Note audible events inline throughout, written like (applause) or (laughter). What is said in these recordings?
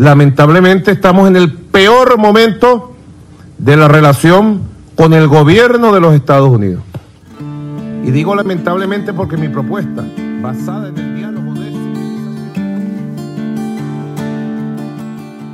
lamentablemente estamos en el peor momento de la relación con el gobierno de los Estados Unidos. Y digo lamentablemente porque mi propuesta, basada en el diálogo de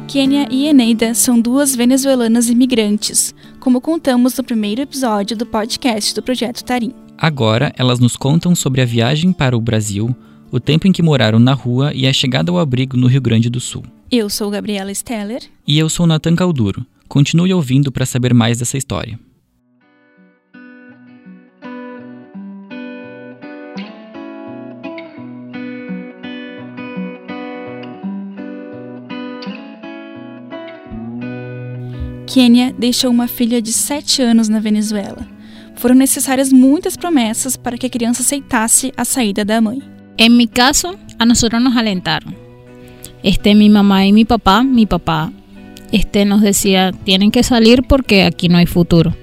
Kênia e Eneida são duas venezuelanas imigrantes, como contamos no primeiro episódio do podcast do Projeto Tarim. Agora, elas nos contam sobre a viagem para o Brasil, o tempo em que moraram na rua e a chegada ao abrigo no Rio Grande do Sul. Eu sou Gabriela Steller. E eu sou Nathan Calduro. Continue ouvindo para saber mais dessa história. Kênia deixou uma filha de 7 anos na Venezuela. Foram necessárias muitas promessas para que a criança aceitasse a saída da mãe. En mi caso, a nosotros nos alentaron. Este, mi mamá y mi papá, mi papá, este nos decía, tienen que salir porque aquí no hay futuro.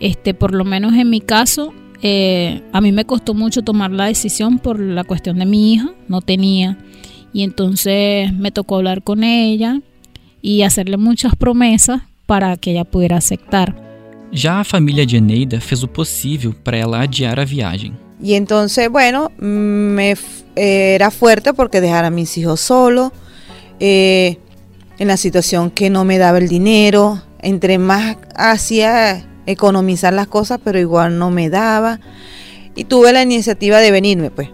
Este, por lo menos en mi caso, eh, a mí me costó mucho tomar la decisión por la cuestión de mi hija, no tenía. Y entonces me tocó hablar con ella y hacerle muchas promesas para que ella pudiera aceptar. Já a família de Eneida fez o possível para ela adiar a viagem. Y entonces, bueno, me eh, era fuerte porque dejar a mis hijos solos, eh, en la situación que no me daba el dinero, entre más hacía economizar las cosas, pero igual no me daba. Y tuve la iniciativa de venirme, pues.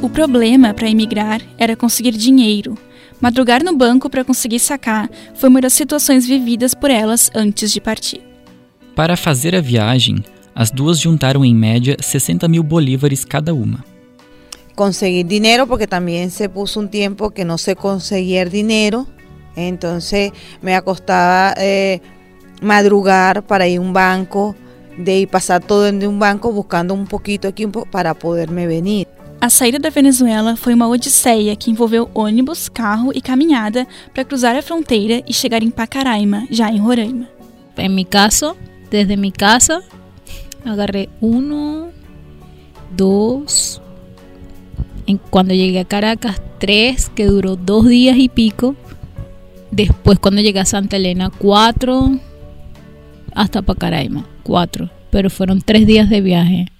O problema para emigrar era conseguir dinheiro. Madrugar no banco para conseguir sacar foi uma das situações vividas por elas antes de partir. Para fazer a viagem, as duas juntaram em média 60 mil bolívares cada uma. conseguir dinero porque también se puso un tiempo que no se conseguía el dinero entonces me acostaba eh, madrugar para ir a un banco de ir pasar todo en un banco buscando un poquito aquí un po- para poderme venir A saída da Venezuela foi uma odisseia que envolveu ônibus, carro e caminhada para cruzar a fronteira e chegar em Pacaraima, já em Roraima. En mi caso, desde mi casa, agarré uno, dos, en, cuando llegué a Caracas, tres, que duró dos días y pico. Después cuando llegué a Santa Elena, cuatro, hasta Pacaraima, cuatro. Pero fueron tres días de viaje.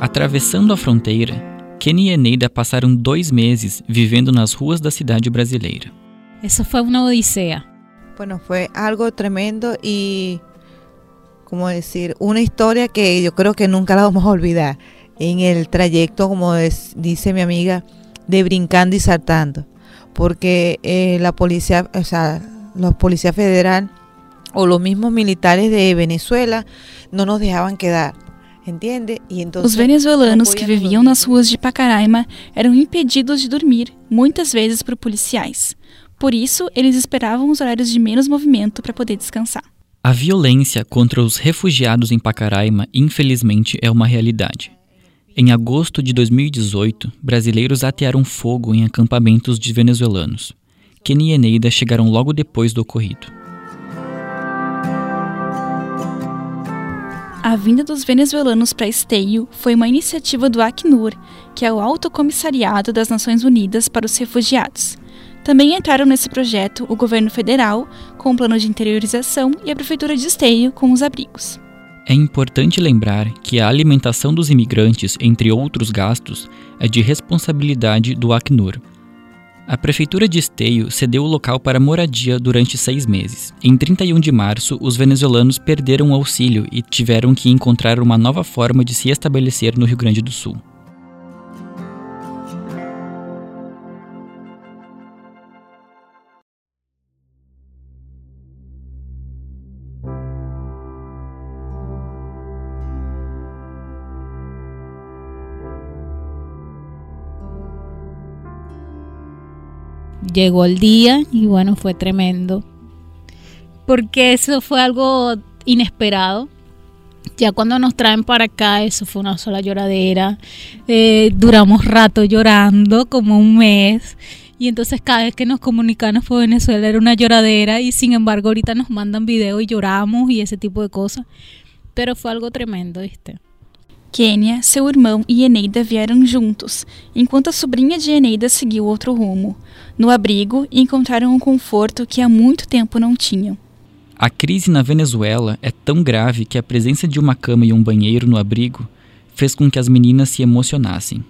Atravessando a fronteira, Kenny e Eneida passaram dois meses vivendo nas ruas da cidade brasileira. Eso fue una odisea. bueno fue algo tremendo y como decir una historia que yo creo que nunca la vamos a olvidar en el trayecto como es- dice mi amiga de brincando y saltando porque eh, la policía o sea los policías federal o los mismos militares de Venezuela no nos dejaban quedar Os venezuelanos que viviam nas ruas de Pacaraima eram impedidos de dormir, muitas vezes por policiais. Por isso, eles esperavam os horários de menos movimento para poder descansar. A violência contra os refugiados em Pacaraima, infelizmente, é uma realidade. Em agosto de 2018, brasileiros atearam fogo em acampamentos de venezuelanos. Kenny e Eneida chegaram logo depois do ocorrido. A vinda dos venezuelanos para Esteio foi uma iniciativa do Acnur, que é o Alto Comissariado das Nações Unidas para os Refugiados. Também entraram nesse projeto o governo federal, com o plano de interiorização, e a prefeitura de Esteio, com os abrigos. É importante lembrar que a alimentação dos imigrantes, entre outros gastos, é de responsabilidade do Acnur. A Prefeitura de Esteio cedeu o local para moradia durante seis meses. Em 31 de março, os venezuelanos perderam o auxílio e tiveram que encontrar uma nova forma de se estabelecer no Rio Grande do Sul. Llegó el día y bueno, fue tremendo. Porque eso fue algo inesperado. Ya cuando nos traen para acá, eso fue una sola lloradera. Eh, duramos rato llorando, como un mes. Y entonces cada vez que nos comunicamos por Venezuela era una lloradera y sin embargo ahorita nos mandan videos y lloramos y ese tipo de cosas. Pero fue algo tremendo, ¿viste? Kênia, seu irmão e Eneida vieram juntos, enquanto a sobrinha de Eneida seguiu outro rumo. No abrigo, encontraram um conforto que há muito tempo não tinham. A crise na Venezuela é tão grave que a presença de uma cama e um banheiro no abrigo fez com que as meninas se emocionassem.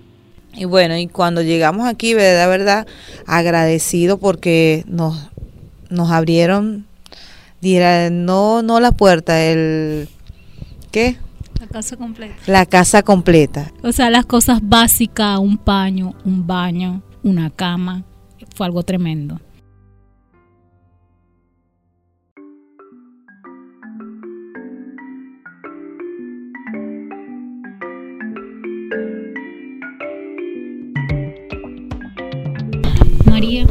Y bueno, y cuando llegamos aquí, verdad, verdad, agradecido porque nos, nos abrieron, dirá, no, no la puerta, el, ¿qué? La casa completa. La casa completa. O sea, las cosas básicas, un paño, un baño, una cama, fue algo tremendo. María,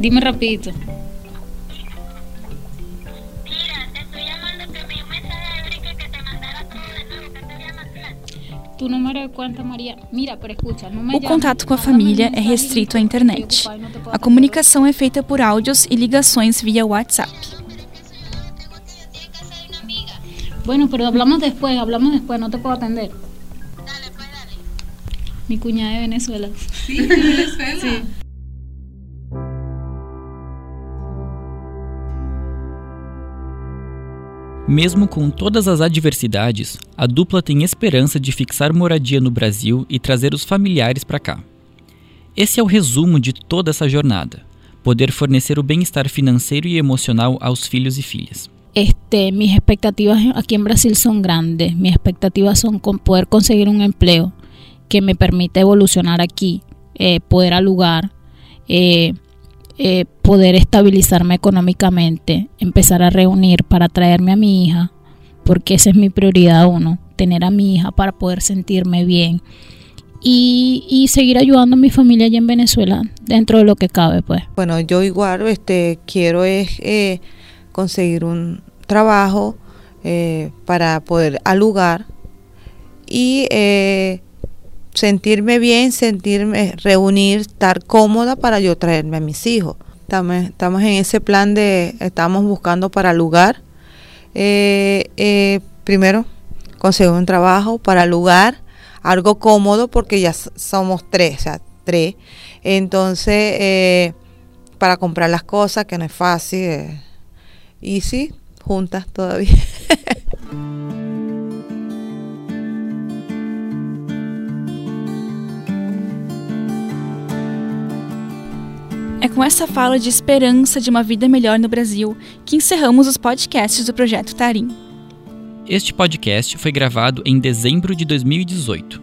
dime rapidito. Tu número de cuenta, María. Mira, pero escucha, no me O contato com a família é restrito à internet. A comunicação é feita por áudios e ligações via WhatsApp. Bueno, pero hablamos después, hablamos después, no te puedo atender. Dale, pues dale. Mi cuñada de Venezuela. Mesmo com todas as adversidades, a dupla tem esperança de fixar moradia no Brasil e trazer os familiares para cá. Esse é o resumo de toda essa jornada: poder fornecer o bem-estar financeiro e emocional aos filhos e filhas. Este, mis expectativas aquí en Brasil son grandes. Mis expectativas son con poder conseguir un empleo que me permita evolucionar aquí, eh, poder alugar, eh, eh, poder estabilizarme económicamente, empezar a reunir para traerme a mi hija, porque esa es mi prioridad uno, tener a mi hija para poder sentirme bien y, seguir ayudando a mi familia allá en Venezuela dentro de lo que cabe, pues. Bueno, yo igual este, quiero es eh, conseguir un trabajo eh, para poder alugar y eh, sentirme bien, sentirme, reunir, estar cómoda para yo traerme a mis hijos. Estamos, en ese plan de, estamos buscando para lugar. Eh, eh, primero, conseguir un trabajo para lugar, algo cómodo porque ya somos tres, o sea, tres. Entonces, eh, para comprar las cosas, que no es fácil. y sí, juntas todavía. (laughs) É com essa fala de esperança de uma vida melhor no Brasil que encerramos os podcasts do Projeto Tarim. Este podcast foi gravado em dezembro de 2018.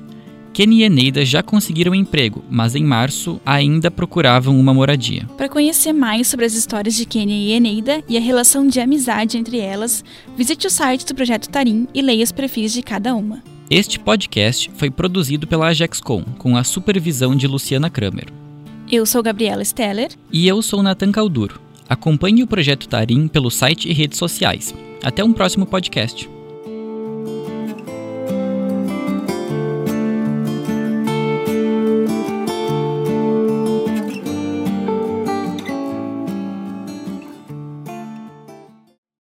Kenny e Eneida já conseguiram emprego, mas em março ainda procuravam uma moradia. Para conhecer mais sobre as histórias de Kênia e Eneida e a relação de amizade entre elas, visite o site do Projeto Tarim e leia os perfis de cada uma. Este podcast foi produzido pela Ajaxcom, com a supervisão de Luciana Kramer. Eu sou Gabriela Steller. E eu sou Nathan Calduro. Acompanhe o projeto Tarim pelo site e redes sociais. Até um próximo podcast.